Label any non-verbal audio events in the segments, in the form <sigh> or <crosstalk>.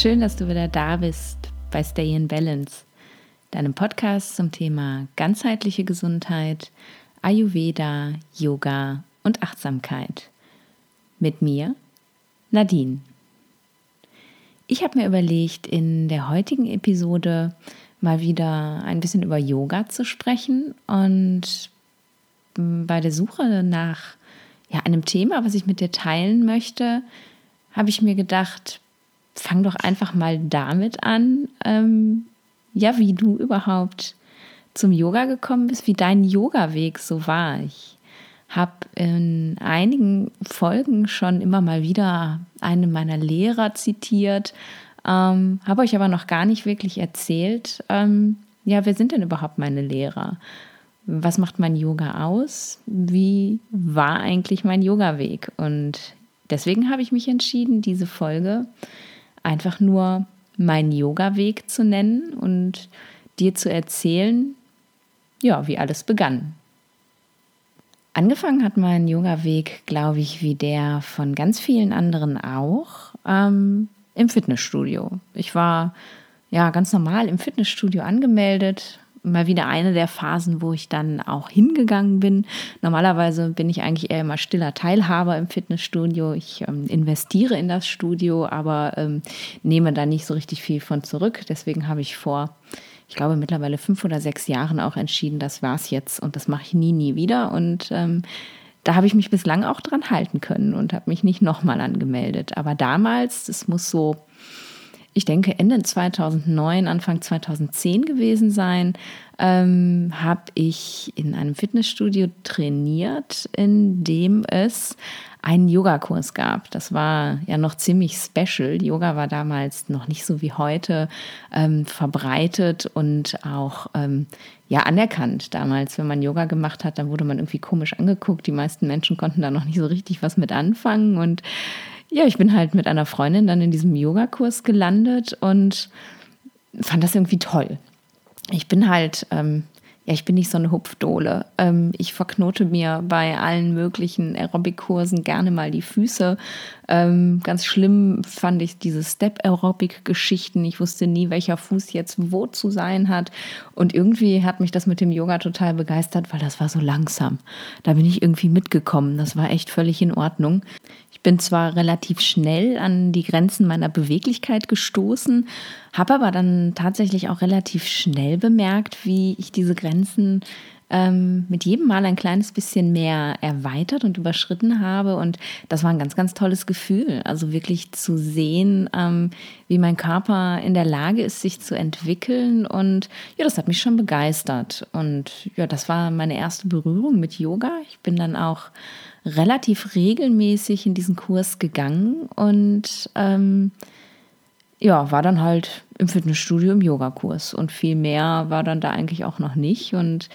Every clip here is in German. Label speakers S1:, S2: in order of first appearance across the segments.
S1: Schön, dass du wieder da bist bei Stay in Balance, deinem Podcast zum Thema ganzheitliche Gesundheit, Ayurveda, Yoga und Achtsamkeit. Mit mir, Nadine. Ich habe mir überlegt, in der heutigen Episode mal wieder ein bisschen über Yoga zu sprechen und bei der Suche nach ja, einem Thema, was ich mit dir teilen möchte, habe ich mir gedacht, fang doch einfach mal damit an, ähm, ja, wie du überhaupt zum Yoga gekommen bist, wie dein Yoga-Weg so war. Ich habe in einigen Folgen schon immer mal wieder einen meiner Lehrer zitiert, ähm, habe euch aber noch gar nicht wirklich erzählt, ähm, ja, wer sind denn überhaupt meine Lehrer? Was macht mein Yoga aus? Wie war eigentlich mein Yoga-Weg? Und deswegen habe ich mich entschieden, diese Folge einfach nur meinen Yoga-Weg zu nennen und dir zu erzählen, ja, wie alles begann. Angefangen hat mein Yoga-Weg, glaube ich, wie der von ganz vielen anderen auch, ähm, im Fitnessstudio. Ich war ja ganz normal im Fitnessstudio angemeldet, mal wieder eine der Phasen, wo ich dann auch hingegangen bin. Normalerweise bin ich eigentlich eher immer stiller Teilhaber im Fitnessstudio. Ich ähm, investiere in das Studio, aber ähm, nehme da nicht so richtig viel von zurück. Deswegen habe ich vor, ich glaube mittlerweile fünf oder sechs Jahren auch entschieden, das war's jetzt und das mache ich nie, nie wieder. Und ähm, da habe ich mich bislang auch dran halten können und habe mich nicht nochmal angemeldet. Aber damals, das muss so ich denke, Ende 2009, Anfang 2010 gewesen sein, ähm, habe ich in einem Fitnessstudio trainiert, in dem es einen Yogakurs gab. Das war ja noch ziemlich special. Yoga war damals noch nicht so wie heute ähm, verbreitet und auch ähm, ja anerkannt. Damals, wenn man Yoga gemacht hat, dann wurde man irgendwie komisch angeguckt. Die meisten Menschen konnten da noch nicht so richtig was mit anfangen und ja, ich bin halt mit einer Freundin dann in diesem Yogakurs gelandet und fand das irgendwie toll. Ich bin halt ähm, ja, ich bin nicht so eine Hupfdohle. Ähm, ich verknote mir bei allen möglichen Aerobic-Kursen gerne mal die Füße. Ähm, ganz schlimm fand ich diese Step-Aerobic-Geschichten. Ich wusste nie, welcher Fuß jetzt wo zu sein hat. Und irgendwie hat mich das mit dem Yoga total begeistert, weil das war so langsam. Da bin ich irgendwie mitgekommen. Das war echt völlig in Ordnung. Ich bin zwar relativ schnell an die Grenzen meiner Beweglichkeit gestoßen, habe aber dann tatsächlich auch relativ schnell bemerkt, wie ich diese Grenzen ähm, mit jedem Mal ein kleines bisschen mehr erweitert und überschritten habe. Und das war ein ganz, ganz tolles Gefühl. Also wirklich zu sehen, ähm, wie mein Körper in der Lage ist, sich zu entwickeln. Und ja, das hat mich schon begeistert. Und ja, das war meine erste Berührung mit Yoga. Ich bin dann auch relativ regelmäßig in diesen Kurs gegangen und ähm, ja, war dann halt im Fitnessstudio im Yogakurs und viel mehr war dann da eigentlich auch noch nicht. Und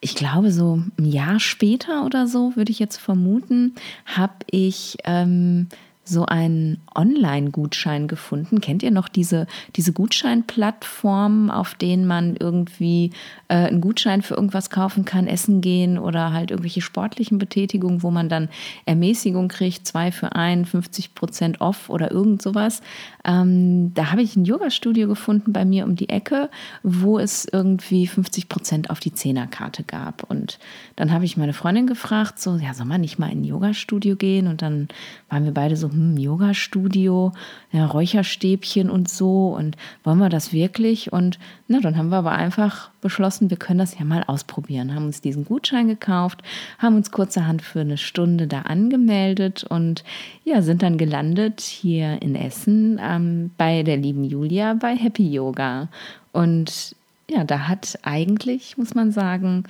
S1: ich glaube, so ein Jahr später oder so, würde ich jetzt vermuten, habe ich ähm, so einen Online-Gutschein gefunden. Kennt ihr noch diese, diese Gutscheinplattformen, auf denen man irgendwie äh, einen Gutschein für irgendwas kaufen kann, essen gehen oder halt irgendwelche sportlichen Betätigungen, wo man dann Ermäßigung kriegt, zwei für ein, 50 Prozent off oder irgend sowas. Ähm, da habe ich ein Yoga-Studio gefunden bei mir um die Ecke, wo es irgendwie 50 Prozent auf die Zehnerkarte gab. Und dann habe ich meine Freundin gefragt, so, ja, soll man nicht mal in ein Yoga-Studio gehen? Und dann waren wir beide so, hm, Yoga-Studio, ja, Räucherstäbchen und so. Und wollen wir das wirklich? Und na, dann haben wir aber einfach beschlossen, wir können das ja mal ausprobieren. Haben uns diesen Gutschein gekauft, haben uns kurzerhand für eine Stunde da angemeldet und ja, sind dann gelandet hier in Essen ähm, bei der lieben Julia bei Happy Yoga. Und ja, da hat eigentlich, muss man sagen,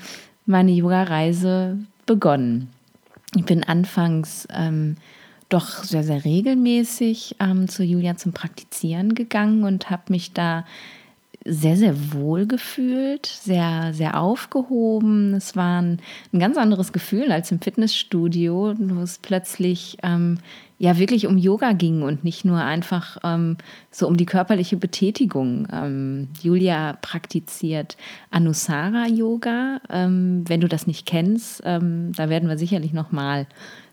S1: meine Yoga-Reise begonnen. Ich bin anfangs ähm, doch sehr, sehr regelmäßig ähm, zu Julia zum Praktizieren gegangen und habe mich da sehr, sehr wohl gefühlt, sehr, sehr aufgehoben. Es war ein, ein ganz anderes Gefühl als im Fitnessstudio, wo es plötzlich ähm, ja wirklich um Yoga ging und nicht nur einfach ähm, so um die körperliche Betätigung. Ähm, Julia praktiziert Anusara Yoga. Ähm, wenn du das nicht kennst, ähm, da werden wir sicherlich noch mal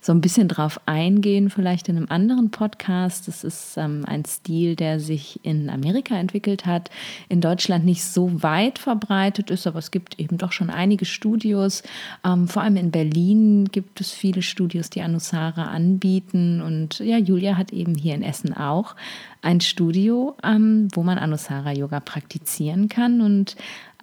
S1: so ein bisschen drauf eingehen, vielleicht in einem anderen Podcast. Das ist ähm, ein Stil, der sich in Amerika entwickelt hat, in Deutschland nicht so weit verbreitet ist, aber es gibt eben doch schon einige Studios. Ähm, vor allem in Berlin gibt es viele Studios, die Anusara anbieten. Und ja, Julia hat eben hier in Essen auch ein Studio, ähm, wo man Anusara Yoga praktizieren kann. Und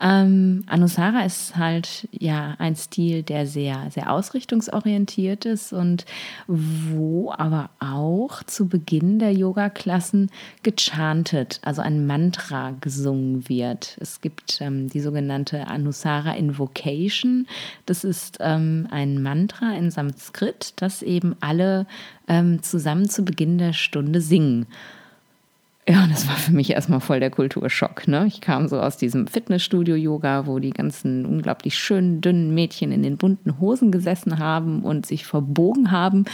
S1: ähm, Anusara ist halt ja ein Stil, der sehr, sehr ausrichtungsorientiert ist und wo aber auch zu Beginn der Yoga-Klassen gechantet, also ein Mantra gesungen wird. Es gibt ähm, die sogenannte Anusara Invocation. Das ist ähm, ein Mantra in Sanskrit, das eben alle ähm, zusammen zu Beginn der Stunde singen. Ja, das war für mich erstmal voll der Kulturschock. Ne? Ich kam so aus diesem Fitnessstudio-Yoga, wo die ganzen unglaublich schönen, dünnen Mädchen in den bunten Hosen gesessen haben und sich verbogen haben.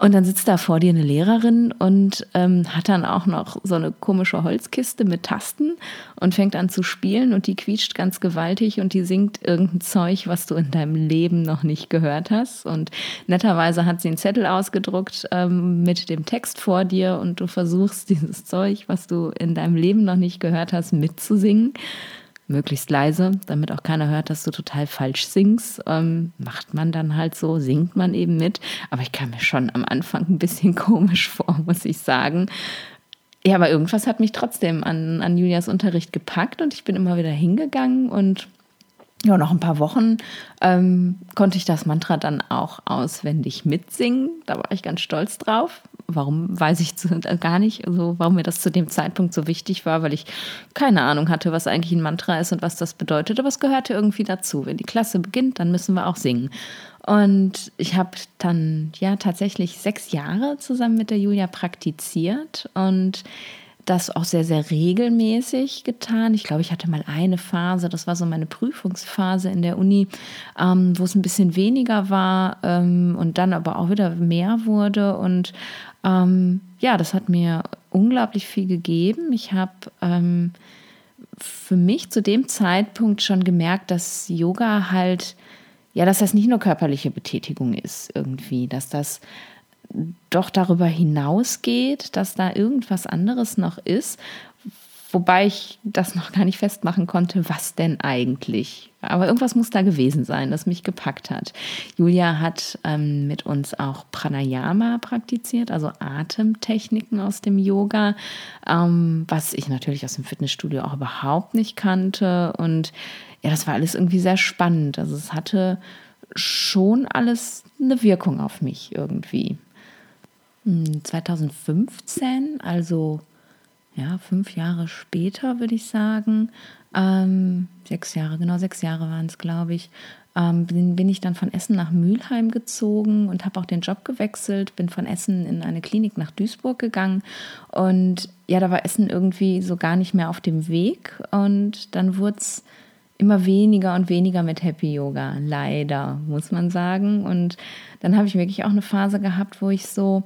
S1: Und dann sitzt da vor dir eine Lehrerin und ähm, hat dann auch noch so eine komische Holzkiste mit Tasten und fängt an zu spielen und die quietscht ganz gewaltig und die singt irgendein Zeug, was du in deinem Leben noch nicht gehört hast. Und netterweise hat sie einen Zettel ausgedruckt ähm, mit dem Text vor dir und du versuchst <laughs> dieses Zeug, was du in deinem Leben noch nicht gehört hast, mitzusingen möglichst leise, damit auch keiner hört, dass du total falsch singst. Ähm, macht man dann halt so, singt man eben mit. Aber ich kam mir schon am Anfang ein bisschen <laughs> komisch vor, muss ich sagen. Ja, aber irgendwas hat mich trotzdem an, an Julias Unterricht gepackt und ich bin immer wieder hingegangen und ja, nach ein paar Wochen ähm, konnte ich das Mantra dann auch auswendig mitsingen. Da war ich ganz stolz drauf. Warum weiß ich gar nicht, also warum mir das zu dem Zeitpunkt so wichtig war, weil ich keine Ahnung hatte, was eigentlich ein Mantra ist und was das bedeutet. Aber es gehörte irgendwie dazu. Wenn die Klasse beginnt, dann müssen wir auch singen. Und ich habe dann ja tatsächlich sechs Jahre zusammen mit der Julia praktiziert und das auch sehr, sehr regelmäßig getan. Ich glaube, ich hatte mal eine Phase, das war so meine Prüfungsphase in der Uni, ähm, wo es ein bisschen weniger war ähm, und dann aber auch wieder mehr wurde. Und ähm, ja, das hat mir unglaublich viel gegeben. Ich habe ähm, für mich zu dem Zeitpunkt schon gemerkt, dass Yoga halt, ja, dass das nicht nur körperliche Betätigung ist irgendwie, dass das doch darüber hinausgeht, dass da irgendwas anderes noch ist, wobei ich das noch gar nicht festmachen konnte, was denn eigentlich. Aber irgendwas muss da gewesen sein, das mich gepackt hat. Julia hat ähm, mit uns auch Pranayama praktiziert, also Atemtechniken aus dem Yoga, ähm, was ich natürlich aus dem Fitnessstudio auch überhaupt nicht kannte. Und ja, das war alles irgendwie sehr spannend. Also es hatte schon alles eine Wirkung auf mich irgendwie. 2015, also ja, fünf Jahre später, würde ich sagen, ähm, sechs Jahre, genau sechs Jahre waren es, glaube ich, ähm, bin, bin, ich dann von Essen nach Mülheim gezogen und habe auch den Job gewechselt, bin von Essen in eine Klinik nach Duisburg gegangen. Und ja, da war Essen irgendwie so gar nicht mehr auf dem Weg. Und dann wurde es immer weniger und weniger mit Happy Yoga, leider, muss man sagen. Und dann habe ich wirklich auch eine Phase gehabt, wo ich so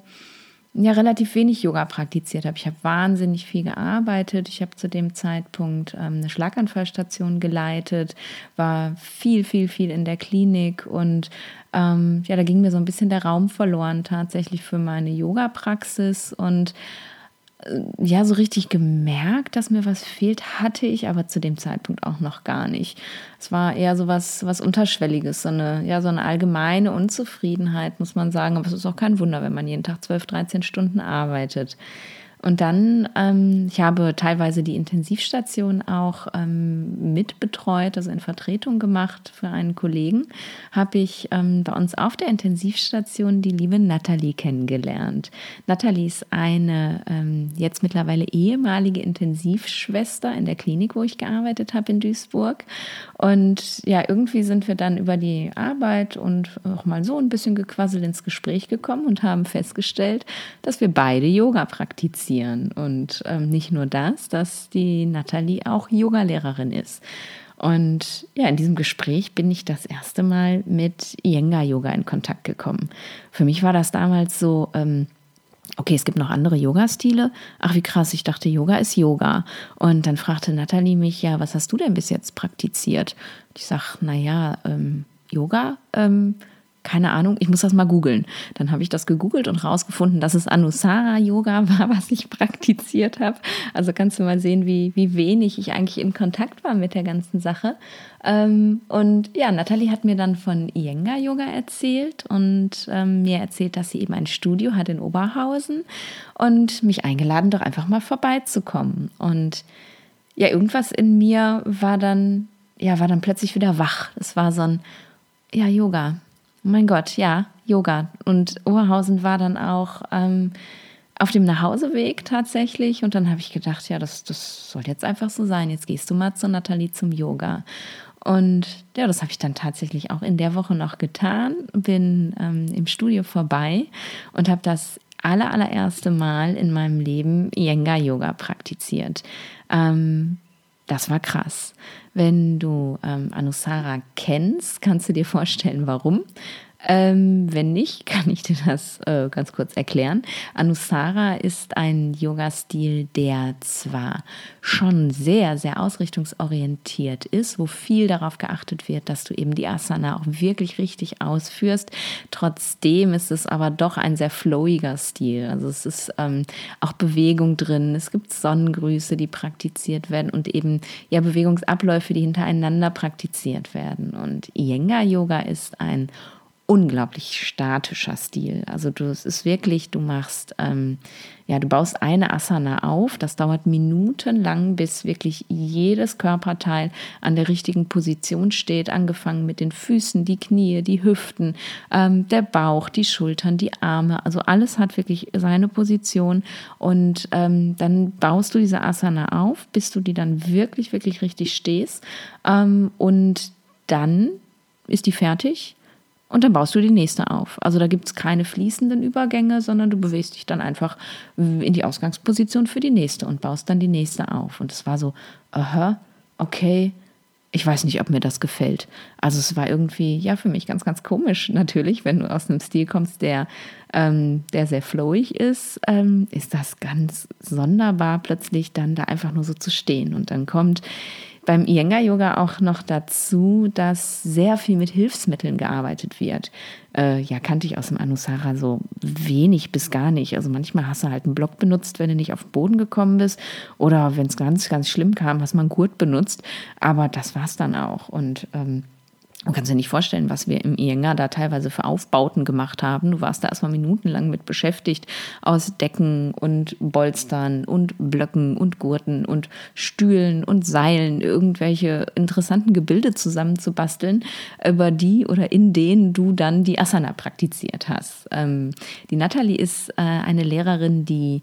S1: ja relativ wenig Yoga praktiziert habe. Ich habe wahnsinnig viel gearbeitet. Ich habe zu dem Zeitpunkt ähm, eine Schlaganfallstation geleitet, war viel, viel, viel in der Klinik und ähm, ja, da ging mir so ein bisschen der Raum verloren tatsächlich für meine Yoga-Praxis und ja, so richtig gemerkt, dass mir was fehlt, hatte ich aber zu dem Zeitpunkt auch noch gar nicht. Es war eher so was, was Unterschwelliges, so eine, ja, so eine allgemeine Unzufriedenheit, muss man sagen. Aber es ist auch kein Wunder, wenn man jeden Tag 12, 13 Stunden arbeitet. Und dann, ähm, ich habe teilweise die Intensivstation auch ähm, mitbetreut, also in Vertretung gemacht für einen Kollegen, habe ich ähm, bei uns auf der Intensivstation die liebe Nathalie kennengelernt. Nathalie ist eine ähm, jetzt mittlerweile ehemalige Intensivschwester in der Klinik, wo ich gearbeitet habe in Duisburg. Und ja, irgendwie sind wir dann über die Arbeit und auch mal so ein bisschen gequasselt ins Gespräch gekommen und haben festgestellt, dass wir beide Yoga praktizieren interessieren. Und ähm, nicht nur das, dass die Nathalie auch Yogalehrerin ist. Und ja, in diesem Gespräch bin ich das erste Mal mit Iyengar Yoga in Kontakt gekommen. Für mich war das damals so, ähm, okay, es gibt noch andere Yoga-Stile. Ach, wie krass, ich dachte, Yoga ist Yoga. Und dann fragte Nathalie mich, ja, was hast du denn bis jetzt praktiziert? Ich sage, naja, ähm, Yoga, ähm, keine Ahnung, ich muss das mal googeln. Dann habe ich das gegoogelt und rausgefunden, dass es Anusara Yoga <laughs> war, was ich praktiziert habe. Also kannst du mal sehen, wie, wie wenig ich eigentlich in Kontakt war mit der ganzen Sache. Ähm, und ja, Nathalie hat mir dann von Iyengar Yoga erzählt und ähm, mir erzählt, dass sie eben ein Studio hat in Oberhausen und mich eingeladen, doch einfach mal vorbeizukommen. Und ja, irgendwas in mir war dann, ja, war dann plötzlich wieder wach. Es war so ein, ja, Yoga Mein Gott, ja, Yoga. Und Oberhausen war dann auch ähm, auf dem Nachhauseweg tatsächlich. Und dann habe ich gedacht, ja, das, das soll jetzt einfach so sein. Jetzt gehst du mal zu Nathalie zum Yoga. Und ja, das habe ich dann tatsächlich auch in der Woche noch getan. Bin ähm, im Studio vorbei und habe das aller, allererste Mal in meinem Leben Yenga Yoga praktiziert. Ähm, das war krass. Wenn du ähm, Anusara kennst, kannst du dir vorstellen, warum. Ähm, wenn nicht, <laughs> kann ich dir das äh, ganz kurz erklären. Anusara ist ein Yoga-Stil, der zwar schon sehr, sehr ausrichtungsorientiert ist, wo viel darauf geachtet wird, dass du eben die Asana auch wirklich richtig ausführst. Trotzdem ist es aber doch ein sehr flowiger Stil. Also es ist ähm, auch Bewegung drin. Es gibt Sonnengrüße, die praktiziert werden und eben ja Bewegungsabläufe, die hintereinander praktiziert werden. Und Iyengar Yoga ist ein unglaublich statischer Stil. Also du, es ist wirklich, du machst, ähm, ja, du baust eine Asana auf. Das dauert minutenlang, bis wirklich jedes Körperteil an der richtigen Position steht. Angefangen mit den Füßen, die Knie, die Hüften, ähm, der Bauch, die Schultern, die Arme. Also alles hat wirklich seine Position. Und ähm, dann baust du diese Asana auf, bis du die dann wirklich, wirklich richtig stehst. Ähm, und dann ist die fertig und dann baust du die nächste auf. Also da gibt es keine fließenden Übergänge, sondern du bewegst dich dann einfach in die Ausgangsposition für die nächste und baust dann die nächste auf. Und es war so, aha, okay, ich weiß nicht, ob mir das gefällt. Also es war irgendwie, ja, für mich ganz, ganz komisch natürlich, wenn du aus einem Stil kommst, der, ähm, der sehr flowig ist, ähm, ist das ganz sonderbar, plötzlich dann da einfach nur so zu stehen. Und dann kommt beim Iyengar-Yoga auch noch dazu, dass sehr viel mit Hilfsmitteln gearbeitet wird. Äh, ja, kannte ich aus dem Anusara so wenig bis gar nicht. Also manchmal hast du halt einen Block benutzt, wenn du nicht auf den Boden gekommen bist. Oder wenn es ganz, ganz schlimm kam, hast mal einen Gurt benutzt. Aber das war es dann auch. Und ähm, Du kannst dir nicht vorstellen, was wir im Ienga da teilweise für Aufbauten gemacht haben. Du warst da erstmal minutenlang mit beschäftigt, aus Decken und Bolstern und Blöcken und Gurten und Stühlen und Seilen irgendwelche interessanten Gebilde zusammenzubasteln, über die oder in denen du dann die Asana praktiziert hast. Ähm, die Natalie ist äh, eine Lehrerin, die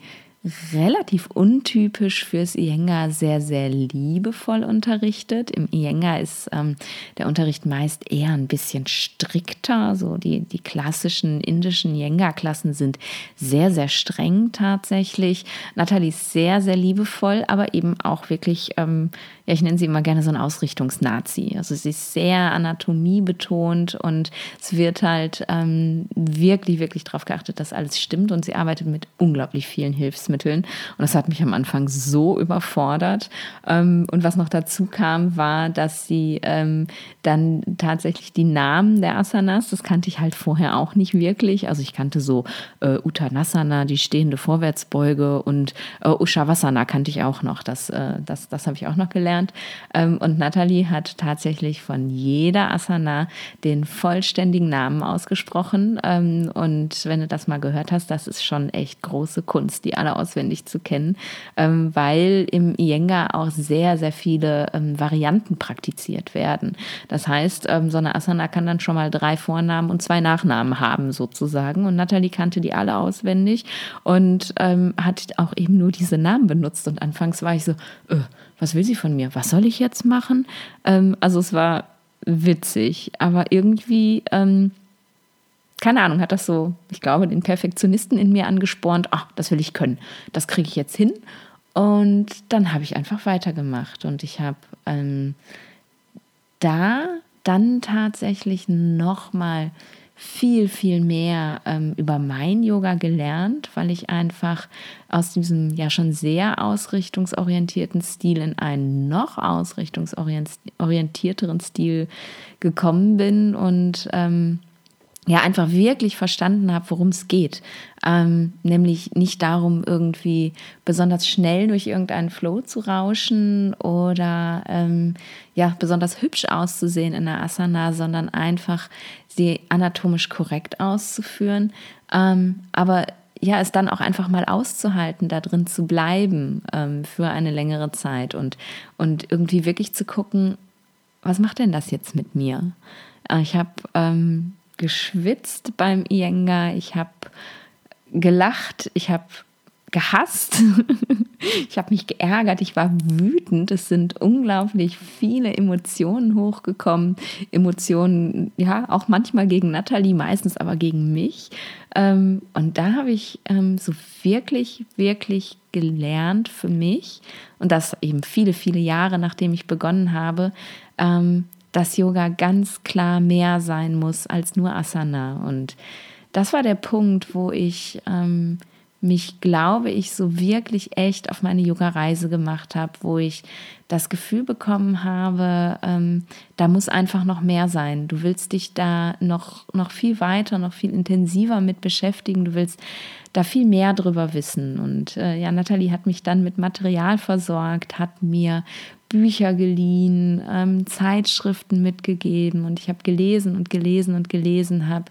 S1: relativ untypisch fürs Iyengar sehr, sehr liebevoll unterrichtet. Im Iyengar ist ähm, der Unterricht meist eher ein bisschen strikter. So die, die klassischen indischen Iyengar-Klassen sind sehr, sehr streng tatsächlich. Nathalie ist sehr, sehr liebevoll, aber eben auch wirklich ähm, ja, ich nenne sie immer gerne so ein Ausrichtungsnazi. Also sie ist sehr anatomiebetont und es wird halt ähm, wirklich, wirklich darauf geachtet, dass alles stimmt und sie arbeitet mit unglaublich vielen Hilfsmitteln und das hat mich am Anfang so überfordert. Ähm, und was noch dazu kam, war, dass sie ähm, dann tatsächlich die Namen der Asanas, das kannte ich halt vorher auch nicht wirklich. Also ich kannte so äh, Uttanasana, die stehende Vorwärtsbeuge und äh, Ushavasana kannte ich auch noch. Das, äh, das, das habe ich auch noch gelernt gelernt. Ähm, und Nathalie hat tatsächlich von jeder Asana den vollständigen Namen ausgesprochen. Ähm, und wenn du das mal gehört hast, das ist schon echt große Kunst, die alle auswendig zu kennen, ähm, weil im Iyengar auch sehr, sehr viele Varianten praktiziert werden. Das heißt, so eine Asana kann dann schon mal drei Vornamen und zwei Nachnamen haben, sozusagen. Und Nathalie kannte die alle auswendig und hat auch eben nur diese Namen benutzt. Und anfangs war ich so, äh, was will sie von mir? Was soll ich jetzt machen? Ähm, also es war witzig, aber irgendwie, ähm, keine Ahnung, hat das so, ich glaube, den Perfektionisten in mir angespornt, ach, das will ich können, das kriege ich jetzt hin. Und dann habe ich einfach weitergemacht und ich habe ähm, da dann tatsächlich nochmal viel, viel mehr ähm, über mein Yoga gelernt, weil ich einfach aus diesem ja schon sehr ausrichtungsorientierten Stil in einen noch ausrichtungsorientierteren Stil gekommen bin und ähm, ja einfach wirklich verstanden habe, worum es geht. Ähm, nämlich nicht darum, irgendwie besonders schnell durch irgendeinen Flow zu rauschen oder ähm, ja besonders hübsch auszusehen in der Asana, sondern einfach sie anatomisch korrekt auszuführen. Ähm, aber ja, es dann auch einfach mal auszuhalten, da drin zu bleiben ähm, für eine längere Zeit und, und irgendwie wirklich zu gucken, was macht denn das jetzt mit mir? Äh, ich habe ähm, geschwitzt beim Iyengar, ich habe gelacht, ich habe gehasst, <laughs> ich habe mich geärgert, ich war wütend. Es sind unglaublich viele Emotionen hochgekommen. Emotionen, ja, auch manchmal gegen Natalie, meistens aber gegen mich. Ähm, und da habe ich ähm, so wirklich, wirklich gelernt für mich, und das eben viele, viele Jahre nachdem ich begonnen habe, ähm, dass Yoga ganz klar mehr sein muss als nur Asana. Und das war der Punkt, wo ich ähm, mich, glaube ich, so wirklich echt auf meine Yoga-Reise gemacht habe, wo ich das Gefühl bekommen habe, ähm, da muss einfach noch mehr sein. Du willst dich da noch, noch viel weiter, noch viel intensiver mit beschäftigen. Du willst da viel mehr drüber wissen. Und äh, ja, Nathalie hat mich dann mit Material versorgt, hat mir Bücher geliehen, ähm, Zeitschriften mitgegeben und ich habe gelesen und gelesen und gelesen, habe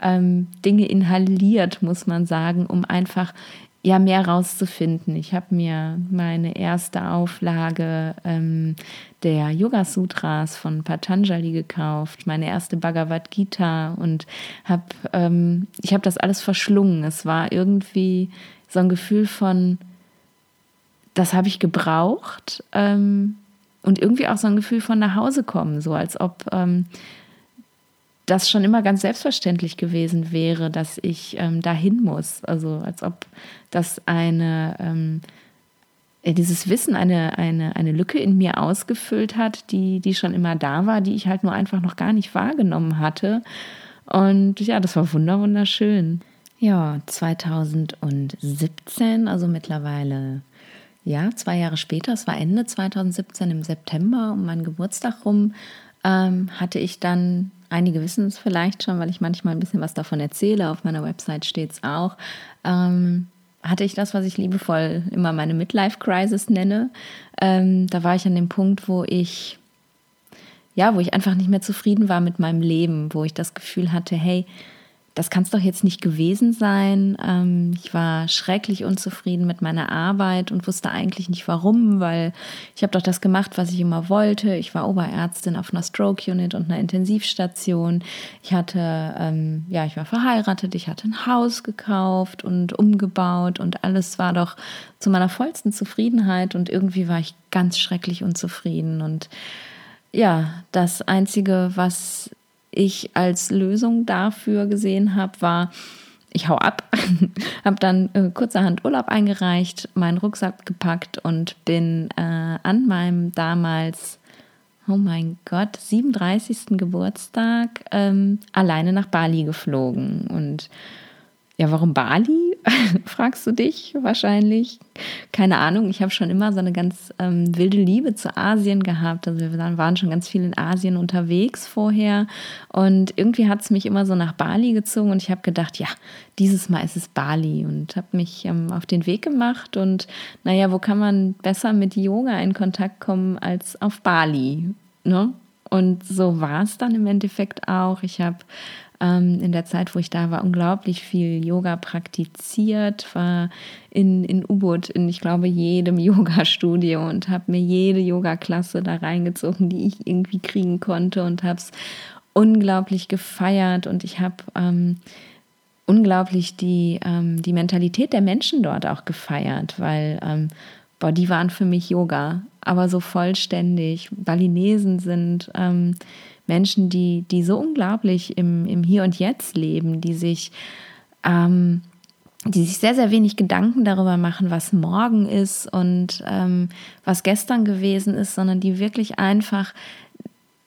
S1: ähm, Dinge inhaliert, muss man sagen, um einfach ja mehr rauszufinden. Ich habe mir meine erste Auflage ähm, der Yoga Sutras von Patanjali gekauft, meine erste Bhagavad Gita und habe ähm, ich habe das alles verschlungen. Es war irgendwie so ein Gefühl von das habe ich gebraucht ähm, und irgendwie auch so ein Gefühl von nach Hause kommen, so als ob ähm, das schon immer ganz selbstverständlich gewesen wäre, dass ich ähm, dahin muss. Also als ob das eine, ähm, äh, dieses Wissen eine, eine, eine Lücke in mir ausgefüllt hat, die, die schon immer da war, die ich halt nur einfach noch gar nicht wahrgenommen hatte. Und ja, das war wunderschön. Ja, 2017, also mittlerweile ja, zwei Jahre später, es war Ende 2017 im September um meinen Geburtstag rum, ähm, hatte ich dann, einige wissen es vielleicht schon, weil ich manchmal ein bisschen was davon erzähle, auf meiner Website steht es auch, ähm, hatte ich das, was ich liebevoll immer meine Midlife-Crisis nenne. Ähm, da war ich an dem Punkt, wo ich, ja, wo ich einfach nicht mehr zufrieden war mit meinem Leben, wo ich das Gefühl hatte, hey, das kann es doch jetzt nicht gewesen sein. Ähm, ich war schrecklich unzufrieden mit meiner Arbeit und wusste eigentlich nicht warum, weil ich habe doch das gemacht, was ich immer wollte. Ich war Oberärztin auf einer Stroke Unit und einer Intensivstation. Ich hatte, ähm, ja, ich war verheiratet, ich hatte ein Haus gekauft und umgebaut und alles war doch zu meiner vollsten Zufriedenheit und irgendwie war ich ganz schrecklich unzufrieden und ja, das Einzige, was ich als Lösung dafür gesehen habe, war, ich hau ab, <laughs> habe dann äh, kurzerhand Urlaub eingereicht, meinen Rucksack gepackt und bin äh, an meinem damals, oh mein Gott, 37. Geburtstag ähm, alleine nach Bali geflogen. Und ja, warum Bali? <laughs> Fragst du dich wahrscheinlich. Keine Ahnung. Ich habe schon immer so eine ganz ähm, wilde Liebe zu Asien gehabt. Also wir waren schon ganz viel in Asien unterwegs vorher. Und irgendwie hat es mich immer so nach Bali gezogen. Und ich habe gedacht, ja, dieses Mal ist es Bali. Und habe mich ähm, auf den Weg gemacht. Und naja, wo kann man besser mit Yoga in Kontakt kommen als auf Bali? Ne? Und so war es dann im Endeffekt auch. Ich habe ähm, in der Zeit, wo ich da war, unglaublich viel Yoga praktiziert, war in, in U-Boot in, ich glaube, jedem <laughs> Yoga-Studio und habe mir jede Yoga-Klasse da reingezogen, die ich irgendwie kriegen konnte und habe es unglaublich gefeiert und ich habe ähm, unglaublich die, ähm, die Mentalität der Menschen dort auch gefeiert, weil ähm, boah, die waren für mich Yoga, aber so vollständig. Balinesen sind ähm, Menschen, die, die so unglaublich im, im Hier und Jetzt leben, die sich, ähm, die sich sehr, sehr wenig Gedanken darüber machen, was morgen ist und ähm, was gestern gewesen ist, sondern die wirklich einfach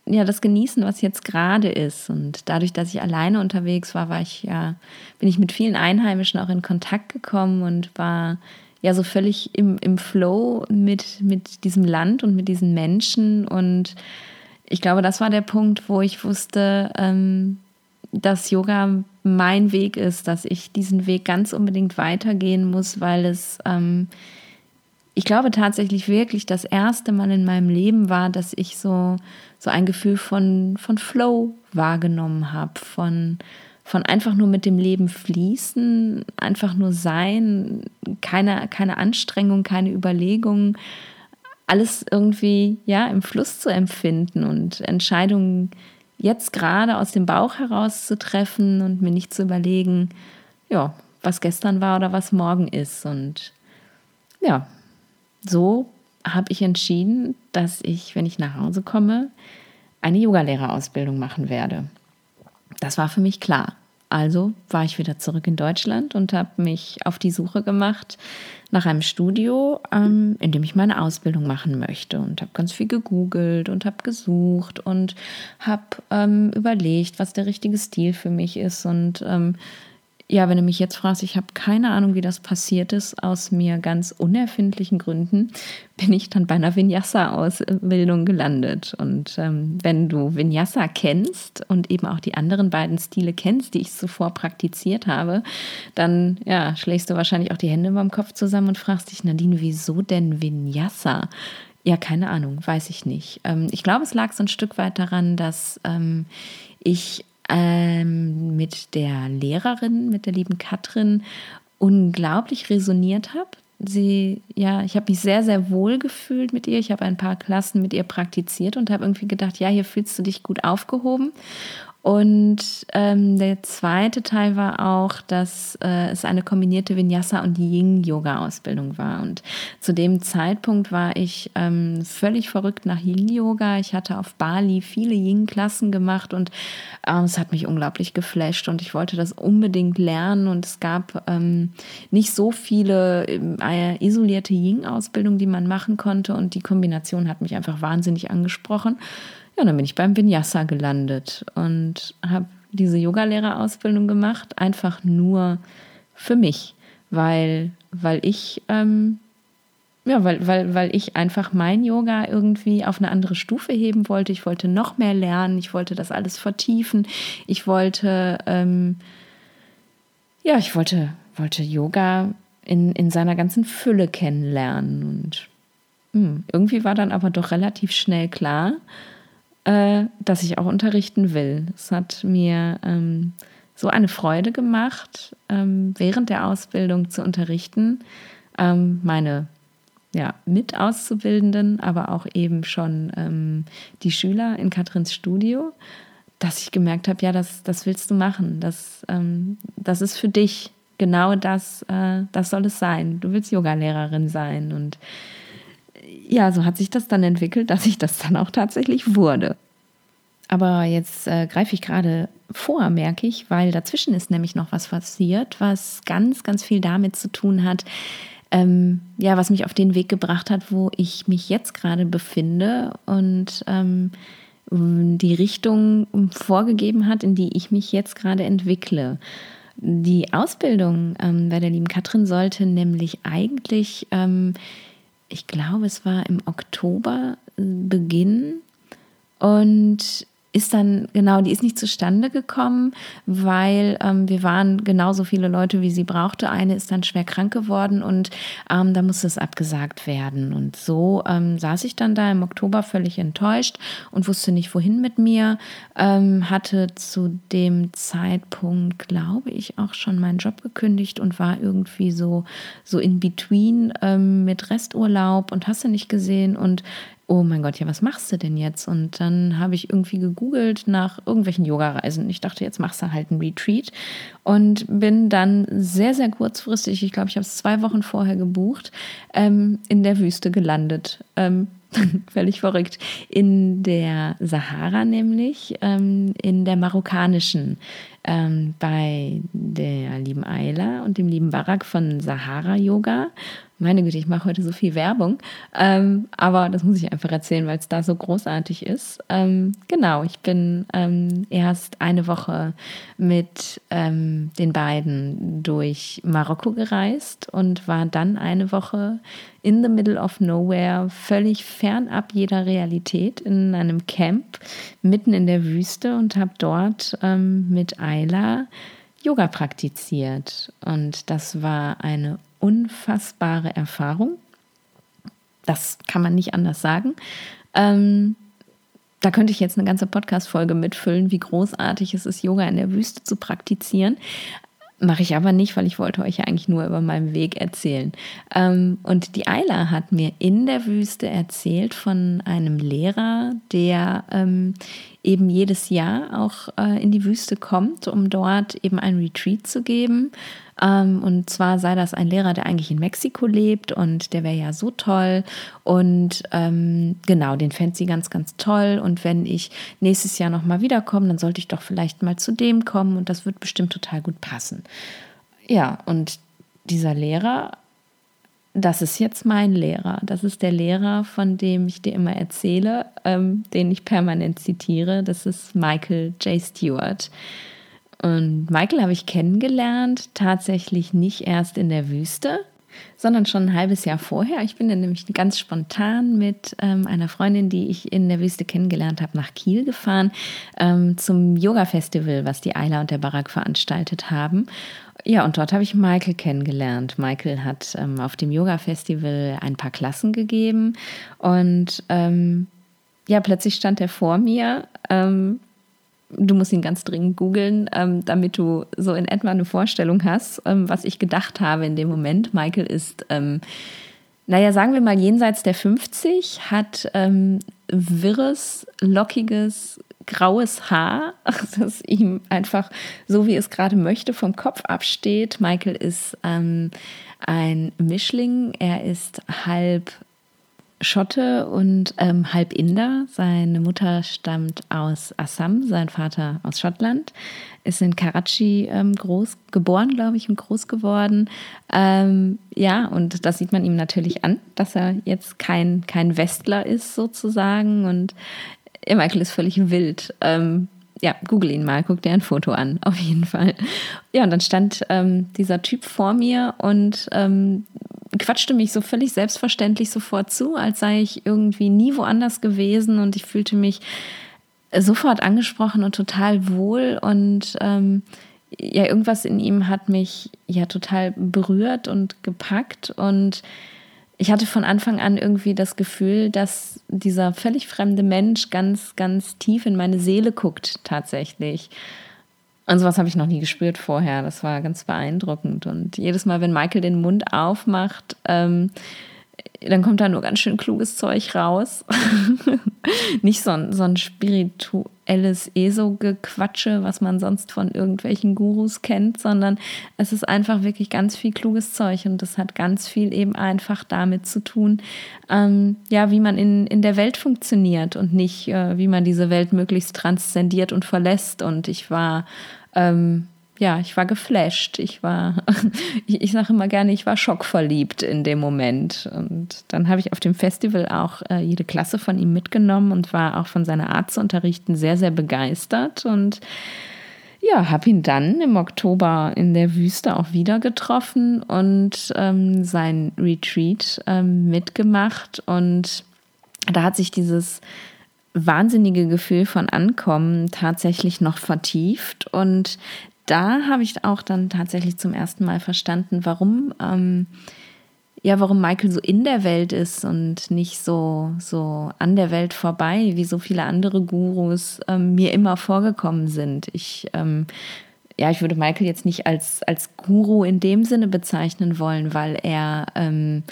S1: ja das genießen, was jetzt gerade ist. Und dadurch, dass ich alleine unterwegs war, war ich ja, bin ich mit vielen Einheimischen auch in Kontakt gekommen und war ja so völlig im, im Flow mit, mit diesem Land und mit diesen Menschen. Und ich glaube, das war der Punkt, wo ich wusste, ähm, dass Yoga mein Weg ist, dass ich diesen Weg ganz unbedingt weitergehen muss, weil es ähm, ich glaube tatsächlich wirklich das erste Mal in meinem Leben war, dass ich so, so ein Gefühl von, von Flow wahrgenommen habe, von, von einfach nur mit dem Leben fließen, einfach nur sein, keine, keine Anstrengung, keine Überlegung, alles irgendwie ja im Fluss zu empfinden und Entscheidungen jetzt gerade aus dem Bauch heraus zu treffen und mir nicht zu überlegen, ja, was gestern war oder was morgen ist. Und ja, so habe ich entschieden, dass ich, wenn ich nach Hause komme, eine Yogalehrerausbildung machen werde. Das war für mich klar. Also war ich wieder zurück in Deutschland und habe mich auf die Suche gemacht nach einem Studio, ähm, in dem ich meine Ausbildung machen möchte. Und habe ganz viel gegoogelt und habe gesucht und habe ähm, überlegt, was der richtige Stil für mich ist. Und ähm, ja, wenn du mich jetzt fragst, ich habe keine Ahnung, wie das passiert ist. Aus mir ganz unerfindlichen Gründen <laughs> bin ich dann bei einer Vinyasa-Ausbildung gelandet. Und ähm, wenn du Vinyasa kennst und eben auch die anderen beiden Stile kennst, die ich zuvor praktiziert habe, dann ja, schlägst du wahrscheinlich auch die Hände beim Kopf zusammen und fragst dich, Nadine, wieso denn Vinyasa? Ja, keine Ahnung, weiß ich nicht. Ähm, ich glaube, es lag so ein Stück weit daran, dass ähm, ich ähm, mit der Lehrerin, mit der lieben Katrin, unglaublich resoniert habe. Sie, ja, ich habe mich sehr, sehr wohl gefühlt mit ihr. Ich habe ein paar Klassen mit ihr praktiziert und habe irgendwie gedacht, ja, hier fühlst du dich gut aufgehoben. Und ähm, der zweite Teil war auch, dass äh, es eine kombinierte Vinyasa- und Yin-Yoga-Ausbildung war. Und zu dem Zeitpunkt war ich ähm, völlig verrückt nach Yin-Yoga. Ich hatte auf Bali viele Yin-Klassen gemacht und ähm, es hat mich unglaublich geflasht und ich wollte das unbedingt lernen. Und es gab ähm, nicht so viele äh, isolierte Yin-Ausbildungen, die man machen konnte. Und die Kombination hat mich einfach wahnsinnig angesprochen. Ja, dann bin ich beim Vinyasa gelandet und habe diese Yogalehrerausbildung gemacht, einfach nur für mich, weil, weil ich, ähm, ja, weil, weil, weil ich einfach mein Yoga irgendwie auf eine andere Stufe heben wollte. Ich wollte noch mehr lernen, ich wollte das alles vertiefen, ich wollte, ähm, ja, ich wollte, wollte Yoga in, in seiner ganzen Fülle kennenlernen und mh, hm, irgendwie war dann aber doch relativ schnell klar, äh, dass ich auch unterrichten will. Es hat mir ähm, so eine Freude gemacht, ähm, während der Ausbildung zu unterrichten. Ähm, meine ja, Mitauszubildenden, aber auch eben schon ähm, die Schüler in Katrins Studio, dass ich gemerkt habe, ja, das, das willst du machen. Das, ähm, das ist für dich genau das, äh, das soll es sein. Du willst Yogalehrerin sein und ja, so hat sich das dann entwickelt, dass ich das dann auch tatsächlich wurde. Aber jetzt äh, greife ich gerade vor, merke ich, weil dazwischen ist nämlich noch was passiert, was ganz, ganz viel damit zu tun hat, ähm, ja, was mich auf den Weg gebracht hat, wo ich mich jetzt gerade befinde und ähm, die Richtung vorgegeben hat, in die ich mich jetzt gerade entwickle. Die Ausbildung ähm, bei der lieben Katrin sollte nämlich eigentlich ähm, ich glaube, es war im Oktober äh, beginnen. Und ist dann, genau, die ist nicht zustande gekommen, weil ähm, wir waren genauso viele Leute, wie sie brauchte. Eine ist dann schwer krank geworden und ähm, da musste es abgesagt werden. Und so ähm, saß ich dann da im Oktober völlig enttäuscht und wusste nicht, wohin mit mir. Ähm, hatte zu dem Zeitpunkt, glaube ich, auch schon meinen Job gekündigt und war irgendwie so, so in between ähm, mit Resturlaub und hast du nicht gesehen und oh mein Gott, ja, was machst du denn jetzt? Und dann habe ich irgendwie gegoogelt nach irgendwelchen Yoga-Reisen. Ich dachte, jetzt machst du halt einen Retreat und bin dann sehr, sehr kurzfristig, ich glaube, ich habe es zwei Wochen vorher gebucht, ähm, in der Wüste gelandet. Ähm, <laughs> völlig verrückt. In der Sahara nämlich, ähm, in der marokkanischen ähm, bei der lieben Ayla und dem lieben Barak von Sahara Yoga. Meine Güte, ich mache heute so viel Werbung, ähm, aber das muss ich einfach erzählen, weil es da so großartig ist. Ähm, genau, ich bin ähm, erst eine Woche mit ähm, den beiden durch Marokko gereist und war dann eine Woche in the middle of nowhere, völlig fernab jeder Realität, in einem Camp mitten in der Wüste und habe dort ähm, mit Ayla Yoga praktiziert. Und das war eine unfassbare Erfahrung. Das kann man nicht anders sagen. Ähm, da könnte ich jetzt eine ganze Podcast-Folge mitfüllen, wie großartig es ist, Yoga in der Wüste zu praktizieren. Mache ich aber nicht, weil ich wollte euch ja eigentlich nur über meinen Weg erzählen. Ähm, und die Ayla hat mir in der Wüste erzählt von einem Lehrer, der ähm, eben jedes Jahr auch äh, in die Wüste kommt, um dort eben ein Retreat zu geben. Ähm, und zwar sei das ein Lehrer, der eigentlich in Mexiko lebt und der wäre ja so toll. Und ähm, genau, den fände sie ganz, ganz toll. Und wenn ich nächstes Jahr nochmal wiederkomme, dann sollte ich doch vielleicht mal zu dem kommen und das wird bestimmt total gut passen. Ja, und dieser Lehrer das ist jetzt mein Lehrer. Das ist der Lehrer, von dem ich dir immer erzähle, ähm, den ich permanent zitiere. Das ist Michael J. Stewart. Und Michael habe ich kennengelernt, tatsächlich nicht erst in der Wüste, sondern schon ein halbes Jahr vorher. Ich bin dann nämlich ganz spontan mit ähm, einer Freundin, die ich in der Wüste kennengelernt habe, nach Kiel gefahren ähm, zum Yoga-Festival, was die Ayla und der Barak veranstaltet haben. Ja, und dort habe ich Michael kennengelernt. Michael hat ähm, auf dem Yoga-Festival ein paar Klassen gegeben und ähm, ja, plötzlich stand er vor mir. Ähm, du musst ihn ganz dringend googeln, ähm, damit du so in etwa eine Vorstellung hast, ähm, was ich gedacht habe in dem Moment. Michael ist, ähm, naja, sagen wir mal jenseits der 50, hat wirres, lockiges, graues Haar, <laughs> das ihm einfach so, wie es gerade möchte, vom Kopf absteht. Michael ist ähm, ein Mischling. Er ist halb Schotte und ähm, halb Inder. Seine Mutter stammt aus Assam, sein Vater aus Schottland. Ist in Karachi ähm, groß geboren, glaube ich, und groß geworden. Ähm, ja, und das sieht man ihm natürlich an, dass er jetzt kein, kein Westler ist, sozusagen. Und Michael ist völlig wild. Ähm, ja, google ihn mal, guck dir ein Foto an, <laughs> auf jeden Fall. Ja, und dann stand ähm, dieser Typ vor mir und ähm, quatschte mich so völlig selbstverständlich sofort zu, als sei ich irgendwie nie woanders gewesen und ich fühlte mich sofort angesprochen und total wohl und ähm, ja, irgendwas in ihm hat mich ja total berührt und gepackt und ich hatte von Anfang an irgendwie das Gefühl, dass dieser völlig fremde Mensch ganz, ganz tief in meine Seele guckt, tatsächlich. Und sowas habe ich noch nie gespürt vorher. Das war ganz beeindruckend. Und jedes Mal, wenn Michael den Mund aufmacht, ähm, dann kommt da nur ganz schön kluges Zeug raus. <laughs> Nicht so ein, so ein spirituelles ESO-Gequatsche, was man sonst von irgendwelchen Gurus kennt, sondern es ist einfach wirklich ganz viel kluges Zeug und das hat ganz viel eben einfach damit zu tun, ähm, ja, wie man in, in der Welt funktioniert und nicht, äh, wie man diese Welt möglichst transzendiert und verlässt. Und ich war ähm, ja, ich war geflasht. Ich war, <laughs> ich, ich sage immer gerne, ich war schockverliebt in dem Moment. Und dann habe ich auf dem Festival auch äh, jede Klasse von ihm mitgenommen und war auch von seiner Art zu unterrichten sehr, sehr begeistert. Und ja, habe ihn dann im Oktober in der Wüste auch wieder getroffen und ähm, sein Retreat ähm, mitgemacht. Und da hat sich dieses wahnsinnige Gefühl von Ankommen tatsächlich noch vertieft. Und da habe ich auch dann tatsächlich zum ersten Mal verstanden, warum, ähm, ja, warum Michael so in der Welt ist und nicht so, so an der Welt vorbei, wie so viele andere Gurus ähm, mir immer vorgekommen sind. Ich, ähm, ja, ich würde Michael jetzt nicht als, als Guru in dem Sinne bezeichnen wollen, weil er, ähm,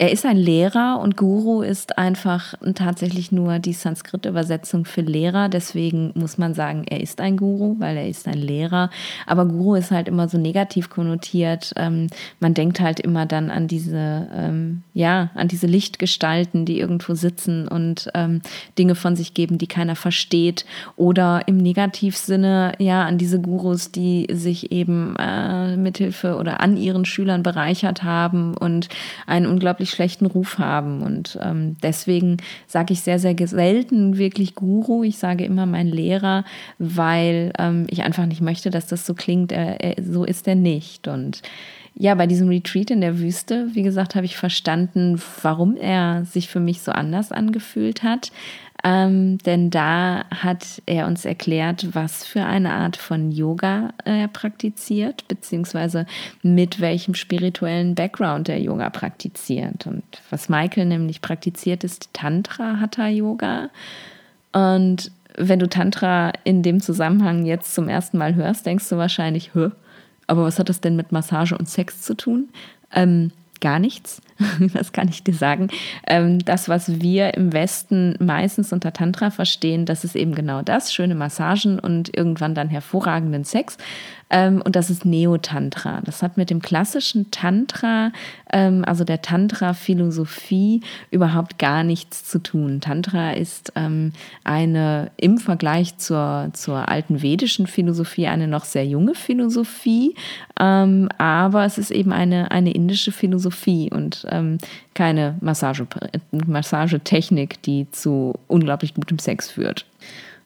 S1: er ist ein Lehrer und Guru ist einfach tatsächlich nur die Sanskrit-Übersetzung für Lehrer. Deswegen muss man sagen, er ist ein Guru, weil er ist ein Lehrer. Aber Guru ist halt immer so negativ konnotiert. Ähm, man denkt halt immer dann an diese, ähm, ja, an diese Lichtgestalten, die irgendwo sitzen und ähm, Dinge von sich geben, die keiner versteht. Oder im Negativsinne, ja, an diese Gurus, die sich eben äh, mithilfe oder an ihren Schülern bereichert haben und einen unglaublich schlechten Ruf haben. Und ähm, deswegen sage ich sehr, sehr selten wirklich Guru. Ich sage immer mein Lehrer, weil ähm, ich einfach nicht möchte, dass das so klingt. Er, er, so ist er nicht. Und ja, bei diesem Retreat in der Wüste, wie gesagt, habe ich verstanden, warum er sich für mich so anders angefühlt hat. Ähm, denn da hat er uns erklärt, was für eine Art von Yoga er praktiziert, beziehungsweise mit welchem spirituellen Background er Yoga praktiziert. Und was Michael nämlich praktiziert, ist Tantra Hatha Yoga. Und wenn du Tantra in dem Zusammenhang jetzt zum ersten Mal hörst, denkst du wahrscheinlich, Hö, aber was hat das denn mit Massage und Sex zu tun? Ähm, gar nichts. <laughs> das kann ich dir sagen. Ähm, das, was wir im Westen meistens unter Tantra verstehen, das ist eben genau das, schöne Massagen und irgendwann dann hervorragenden Sex. Ähm, und das ist Neotantra. Das hat mit dem klassischen Tantra, ähm, also der Tantra-Philosophie, überhaupt gar nichts zu tun. Tantra ist eine im Vergleich zur, zur alten vedischen Philosophie eine noch sehr junge Philosophie, aber es ist eben eine, eine indische Philosophie und ähm, keine Massage, Massagetechnik, die zu unglaublich gutem Sex führt.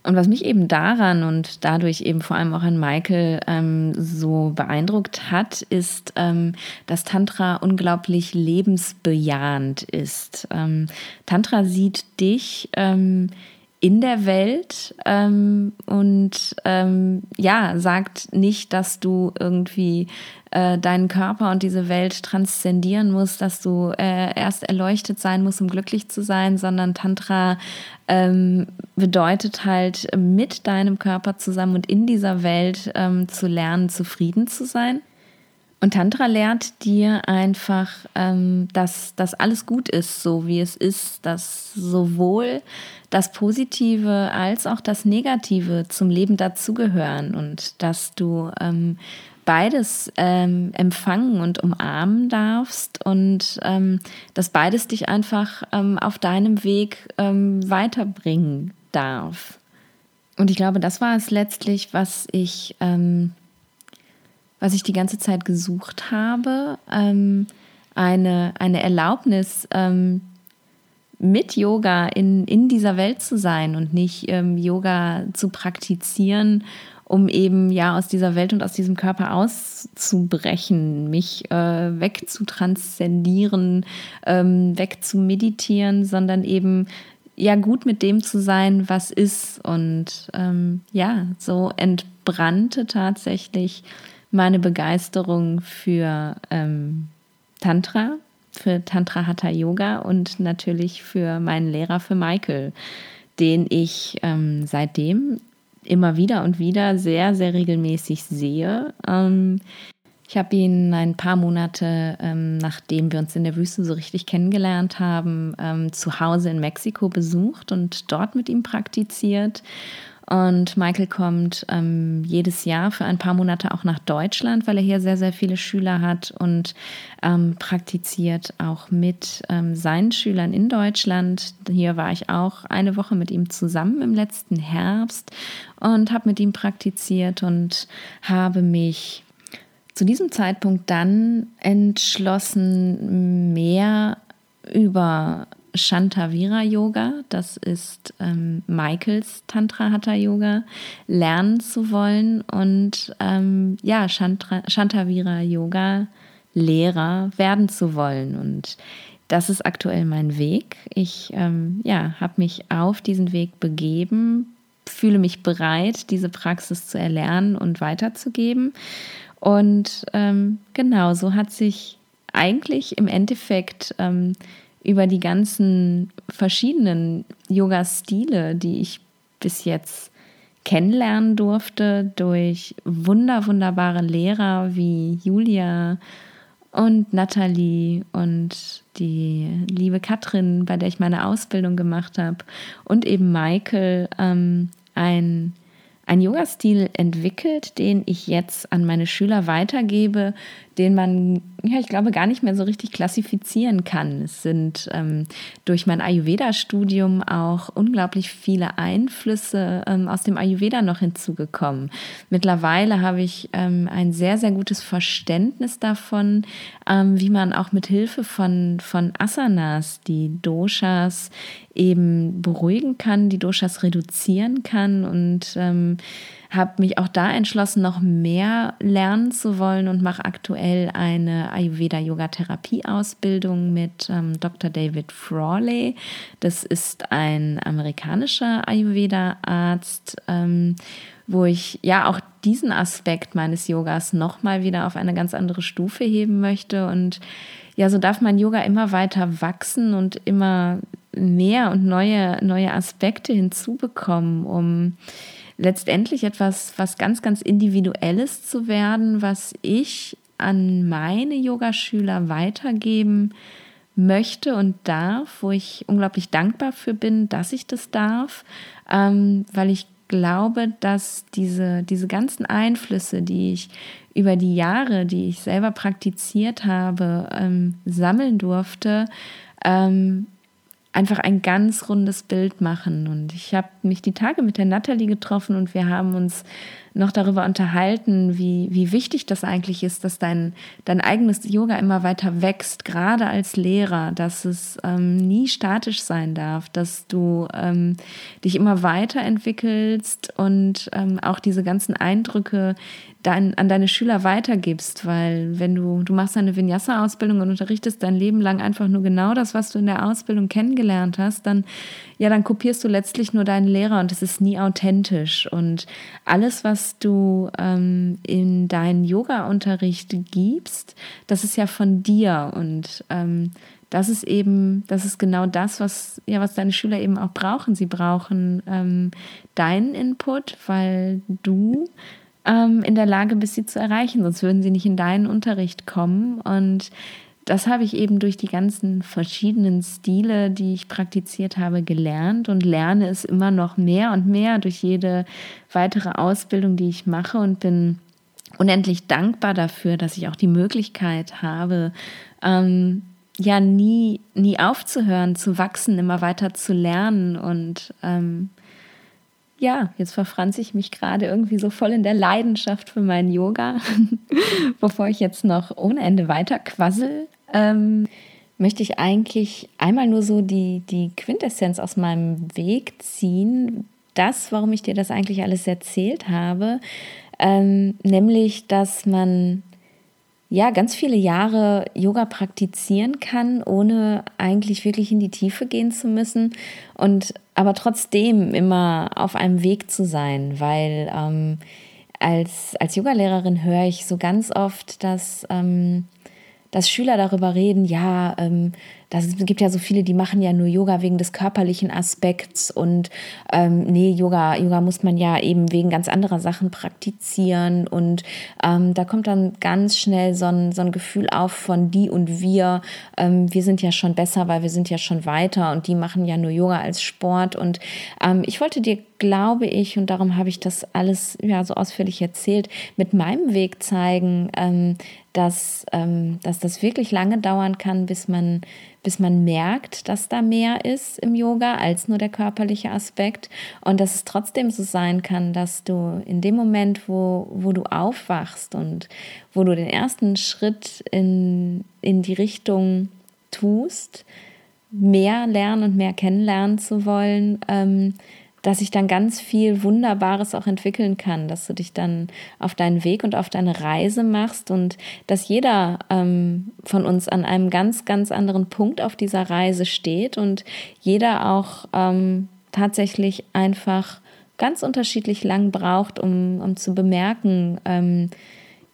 S1: Und was mich eben daran und dadurch eben vor allem auch an Michael ähm, so beeindruckt hat, ist, ähm, dass Tantra unglaublich lebensbejahend ist. Ähm, Tantra sieht dich ähm, in der Welt ähm, und ähm, ja, sagt nicht, dass du irgendwie äh, deinen Körper und diese Welt transzendieren musst, dass du äh, erst erleuchtet sein musst, um glücklich zu sein, sondern Tantra ähm, bedeutet halt mit deinem Körper zusammen und in dieser Welt ähm, zu lernen, zufrieden zu sein. Und Tantra lehrt dir einfach, ähm, dass das alles gut ist, so wie es ist, dass sowohl das Positive als auch das Negative zum Leben dazugehören und dass du ähm, beides ähm, empfangen und umarmen darfst und ähm, dass beides dich einfach ähm, auf deinem Weg ähm, weiterbringen darf. Und ich glaube, das war es letztlich, was ich was ich die ganze Zeit gesucht habe, ähm, eine, eine Erlaubnis, ähm, mit Yoga in, in dieser Welt zu sein und nicht ähm, Yoga zu praktizieren, um eben ja aus dieser Welt und aus diesem Körper auszubrechen, mich äh, wegzutranszendieren, ähm, wegzumeditieren, sondern eben ja gut mit dem zu sein, was ist. Und ähm, ja, so entbrannte tatsächlich meine Begeisterung für ähm, Tantra, für Tantra Hatha Yoga und natürlich für meinen Lehrer, für Michael, den ich ähm, seitdem immer wieder und wieder sehr, sehr regelmäßig sehe. Ähm, ich habe ihn ein paar Monate, ähm, nachdem wir uns in der Wüste so richtig kennengelernt haben, ähm, zu Hause in Mexiko besucht und dort mit ihm praktiziert. Und Michael kommt ähm, jedes Jahr für ein paar Monate auch nach Deutschland, weil er hier sehr, sehr viele Schüler hat und ähm, praktiziert auch mit ähm, seinen Schülern in Deutschland. Hier war ich auch eine Woche mit ihm zusammen im letzten Herbst und habe mit ihm praktiziert und habe mich zu diesem Zeitpunkt dann entschlossen, mehr über Shantavira Yoga, das ist ähm, Michaels Tantra Hatha Yoga, lernen zu wollen und ähm, ja, Shantra, Shantavira Yoga Lehrer werden zu wollen. Und das ist aktuell mein Weg. Ich ähm, ja, habe mich auf diesen Weg begeben, fühle mich bereit, diese Praxis zu erlernen und weiterzugeben. Und ähm, genau so hat sich eigentlich im Endeffekt ähm, über die ganzen verschiedenen Yoga-Stile, die ich bis jetzt kennenlernen durfte, durch wunder, wunderbare Lehrer wie Julia und Nathalie und die liebe Katrin, bei der ich meine Ausbildung gemacht habe, und eben Michael ähm, ein ein Yoga-Stil entwickelt, den ich jetzt an meine Schüler weitergebe, den man, ja, ich glaube, gar nicht mehr so richtig klassifizieren kann. Es sind ähm, durch mein Ayurveda-Studium auch unglaublich viele Einflüsse ähm, aus dem Ayurveda noch hinzugekommen. Mittlerweile habe ich ähm, ein sehr, sehr gutes Verständnis davon, ähm, wie man auch mit Hilfe von, von Asanas die Doshas eben beruhigen kann, die Doshas reduzieren kann und ähm, habe mich auch da entschlossen, noch mehr lernen zu wollen und mache aktuell eine Ayurveda-Yoga-Therapie-Ausbildung mit ähm, Dr. David Frawley. Das ist ein amerikanischer Ayurveda-Arzt, ähm, wo ich ja auch diesen Aspekt meines Yogas nochmal wieder auf eine ganz andere Stufe heben möchte. Und ja, so darf mein Yoga immer weiter wachsen und immer mehr und neue, neue Aspekte hinzubekommen, um letztendlich etwas, was ganz, ganz Individuelles zu werden, was ich an meine Yogaschüler weitergeben möchte und darf, wo ich unglaublich dankbar für bin, dass ich das darf, ähm, weil ich glaube, dass diese, diese ganzen Einflüsse, die ich über die Jahre, die ich selber praktiziert habe, ähm, sammeln durfte, ähm, einfach ein ganz rundes Bild machen. Und ich habe mich die Tage mit der Natalie getroffen und wir haben uns noch darüber unterhalten, wie, wie wichtig das eigentlich ist, dass dein, dein eigenes Yoga immer weiter wächst, gerade als Lehrer, dass es ähm, nie statisch sein darf, dass du ähm, dich immer weiterentwickelst und ähm, auch diese ganzen Eindrücke, dein, an deine Schüler weitergibst, weil wenn du, du machst eine Vinyasa-Ausbildung und unterrichtest dein Leben lang einfach nur genau das, was du in der Ausbildung kennengelernt hast, dann, ja, dann kopierst du letztlich nur deinen Lehrer und es ist nie authentisch. Und alles, was du ähm, in deinen Yoga-Unterricht gibst, das ist ja von dir und ähm, das ist eben, das ist genau das, was, ja, was deine Schüler eben auch brauchen. Sie brauchen ähm, deinen Input, weil du ähm, in der Lage bist, sie zu erreichen. Sonst würden sie nicht in deinen Unterricht kommen. Und das habe ich eben durch die ganzen verschiedenen Stile, die ich praktiziert habe, gelernt und lerne es immer noch mehr und mehr durch jede weitere Ausbildung, die ich mache und bin unendlich dankbar dafür, dass ich auch die Möglichkeit habe, ähm, ja nie, nie aufzuhören, zu wachsen, immer weiter zu lernen und ähm, ja, jetzt verfranze ich mich gerade irgendwie so voll in der Leidenschaft für meinen Yoga, <laughs> bevor ich jetzt noch ohne Ende weiter quassel. Ähm, möchte ich eigentlich einmal nur so die, die Quintessenz aus meinem Weg ziehen. Das, warum ich dir das eigentlich alles erzählt habe, ähm, nämlich, dass man ja ganz viele Jahre Yoga praktizieren kann, ohne eigentlich wirklich in die Tiefe gehen zu müssen und aber trotzdem immer auf einem Weg zu sein, weil ähm, als, als Yogalehrerin höre ich so ganz oft, dass, ähm, dass Schüler darüber reden, ja, ähm, das gibt ja so viele, die machen ja nur Yoga wegen des körperlichen Aspekts und ähm, nee, Yoga, Yoga muss man ja eben wegen ganz anderer Sachen praktizieren und ähm, da kommt dann ganz schnell so ein, so ein Gefühl auf von die und wir. Ähm, wir sind ja schon besser, weil wir sind ja schon weiter und die machen ja nur Yoga als Sport und ähm, ich wollte dir glaube ich, und darum habe ich das alles ja so ausführlich erzählt, mit meinem Weg zeigen, ähm, dass, ähm, dass das wirklich lange dauern kann, bis man bis man merkt, dass da mehr ist im Yoga als nur der körperliche Aspekt. Und dass es trotzdem so sein kann, dass du in dem Moment, wo, wo du aufwachst und wo du den ersten Schritt in, in die Richtung tust, mehr lernen und mehr kennenlernen zu wollen, ähm, dass sich dann ganz viel Wunderbares auch entwickeln kann, dass du dich dann auf deinen Weg und auf deine Reise machst und dass jeder ähm, von uns an einem ganz, ganz anderen Punkt auf dieser Reise steht und jeder auch ähm, tatsächlich einfach ganz unterschiedlich lang braucht, um, um zu bemerken, ähm,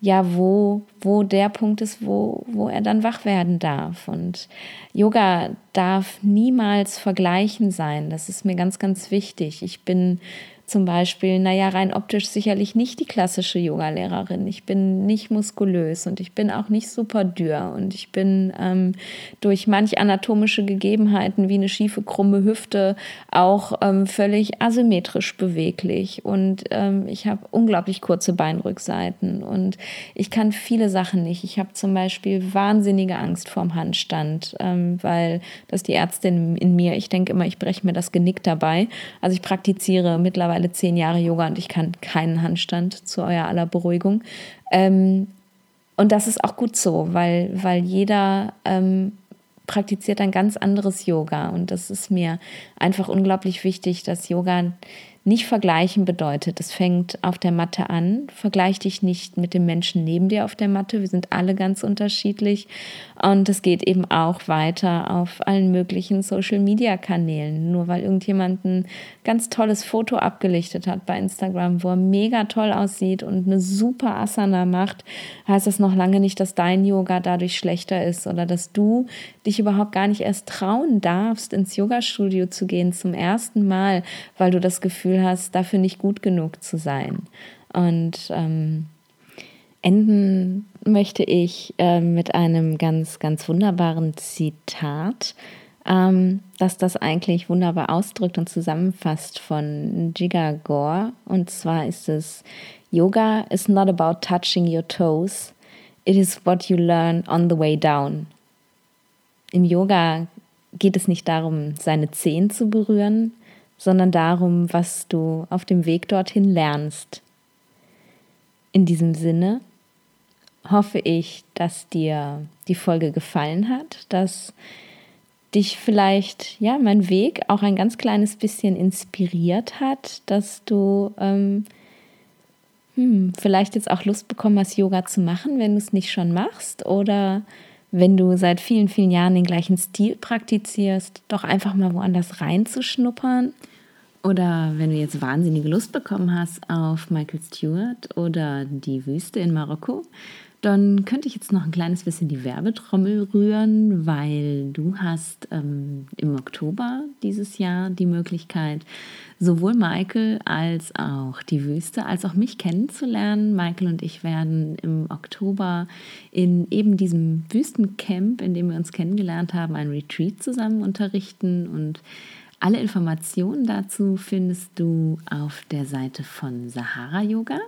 S1: ja, wo, wo der Punkt ist, wo, wo er dann wach werden darf. Und Yoga darf niemals vergleichen sein. Das ist mir ganz, ganz wichtig. Ich bin zum Beispiel, naja, rein optisch sicherlich nicht die klassische Yoga-Lehrerin. Ich bin nicht muskulös und ich bin auch nicht super dürr und ich bin ähm, durch manch anatomische Gegebenheiten wie eine schiefe, krumme Hüfte auch ähm, völlig asymmetrisch beweglich und ähm, ich habe unglaublich kurze Beinrückseiten und ich kann viele Sachen nicht. Ich habe zum Beispiel wahnsinnige Angst vorm Handstand, ähm, weil das die Ärztin in mir, ich denke immer, ich breche mir das Genick dabei. Also ich praktiziere mittlerweile mittlerweile zehn Jahre Yoga und ich kann keinen Handstand zu eurer aller Beruhigung. Ähm, und das ist auch gut so, weil, weil jeder ähm, praktiziert ein ganz anderes Yoga. Und das ist mir einfach unglaublich wichtig, dass Yoga nicht vergleichen bedeutet, es fängt auf der Matte an. Vergleich dich nicht mit dem Menschen neben dir auf der Matte. Wir sind alle ganz unterschiedlich. Und es geht eben auch weiter auf allen möglichen Social-Media-Kanälen. Nur weil irgendjemand ein ganz tolles Foto abgelichtet hat bei Instagram, wo er mega toll aussieht und eine super Asana macht, heißt das noch lange nicht, dass dein Yoga dadurch schlechter ist oder dass du dich überhaupt gar nicht erst trauen darfst, ins Yoga-Studio zu gehen zum ersten Mal, weil du das Gefühl hast, dafür nicht gut genug zu sein. Und ähm, enden möchte ich äh, mit einem ganz, ganz wunderbaren Zitat, ähm, dass das eigentlich wunderbar ausdrückt und zusammenfasst von Jiga Gore. Und zwar ist es, Yoga is not about touching your toes, it is what you learn on the way down. Im Yoga geht es nicht darum, seine Zehen zu berühren, sondern darum, was du auf dem Weg dorthin lernst. In diesem Sinne hoffe ich, dass dir die Folge gefallen hat, dass dich vielleicht ja mein Weg auch ein ganz kleines bisschen inspiriert hat, dass du ähm, hm, vielleicht jetzt auch Lust bekommen hast, Yoga zu machen, wenn du es nicht schon machst oder wenn du seit vielen, vielen Jahren den gleichen Stil praktizierst, doch einfach mal woanders reinzuschnuppern. Oder wenn du jetzt wahnsinnige Lust bekommen hast auf Michael Stewart oder die Wüste in Marokko, dann könnte ich jetzt noch ein kleines bisschen die Werbetrommel rühren, weil du hast ähm, im Oktober dieses Jahr die Möglichkeit, sowohl Michael als auch die Wüste, als auch mich kennenzulernen. Michael und ich werden im Oktober in eben diesem Wüstencamp, in dem wir uns kennengelernt haben, ein Retreat zusammen unterrichten und alle Informationen dazu findest du auf der Seite von Sahara Yoga.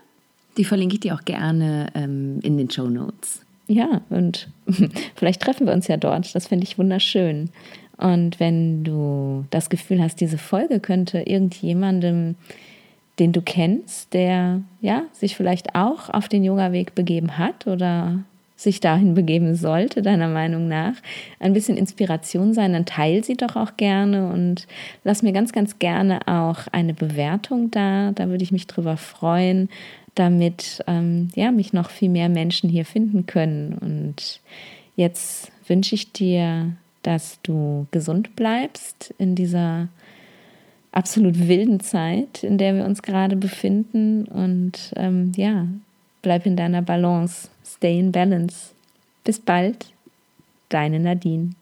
S1: Die verlinke ich dir auch gerne ähm, in den Show Notes. Ja, und <laughs> vielleicht treffen wir uns ja dort. Das finde ich wunderschön. Und wenn du das Gefühl hast, diese Folge könnte irgendjemandem, den du kennst, der ja sich vielleicht auch auf den Yoga-Weg begeben hat oder sich dahin begeben sollte, deiner Meinung nach, ein bisschen Inspiration sein, dann teile sie doch auch gerne und lass mir ganz, ganz gerne auch eine Bewertung da. Da würde ich mich drüber freuen damit ähm, ja, mich noch viel mehr Menschen hier finden können. Und jetzt wünsche ich dir, dass du gesund bleibst in dieser absolut wilden Zeit, in der wir uns gerade befinden. Und ähm, ja, bleib in deiner Balance. Stay in balance. Bis bald, deine Nadine.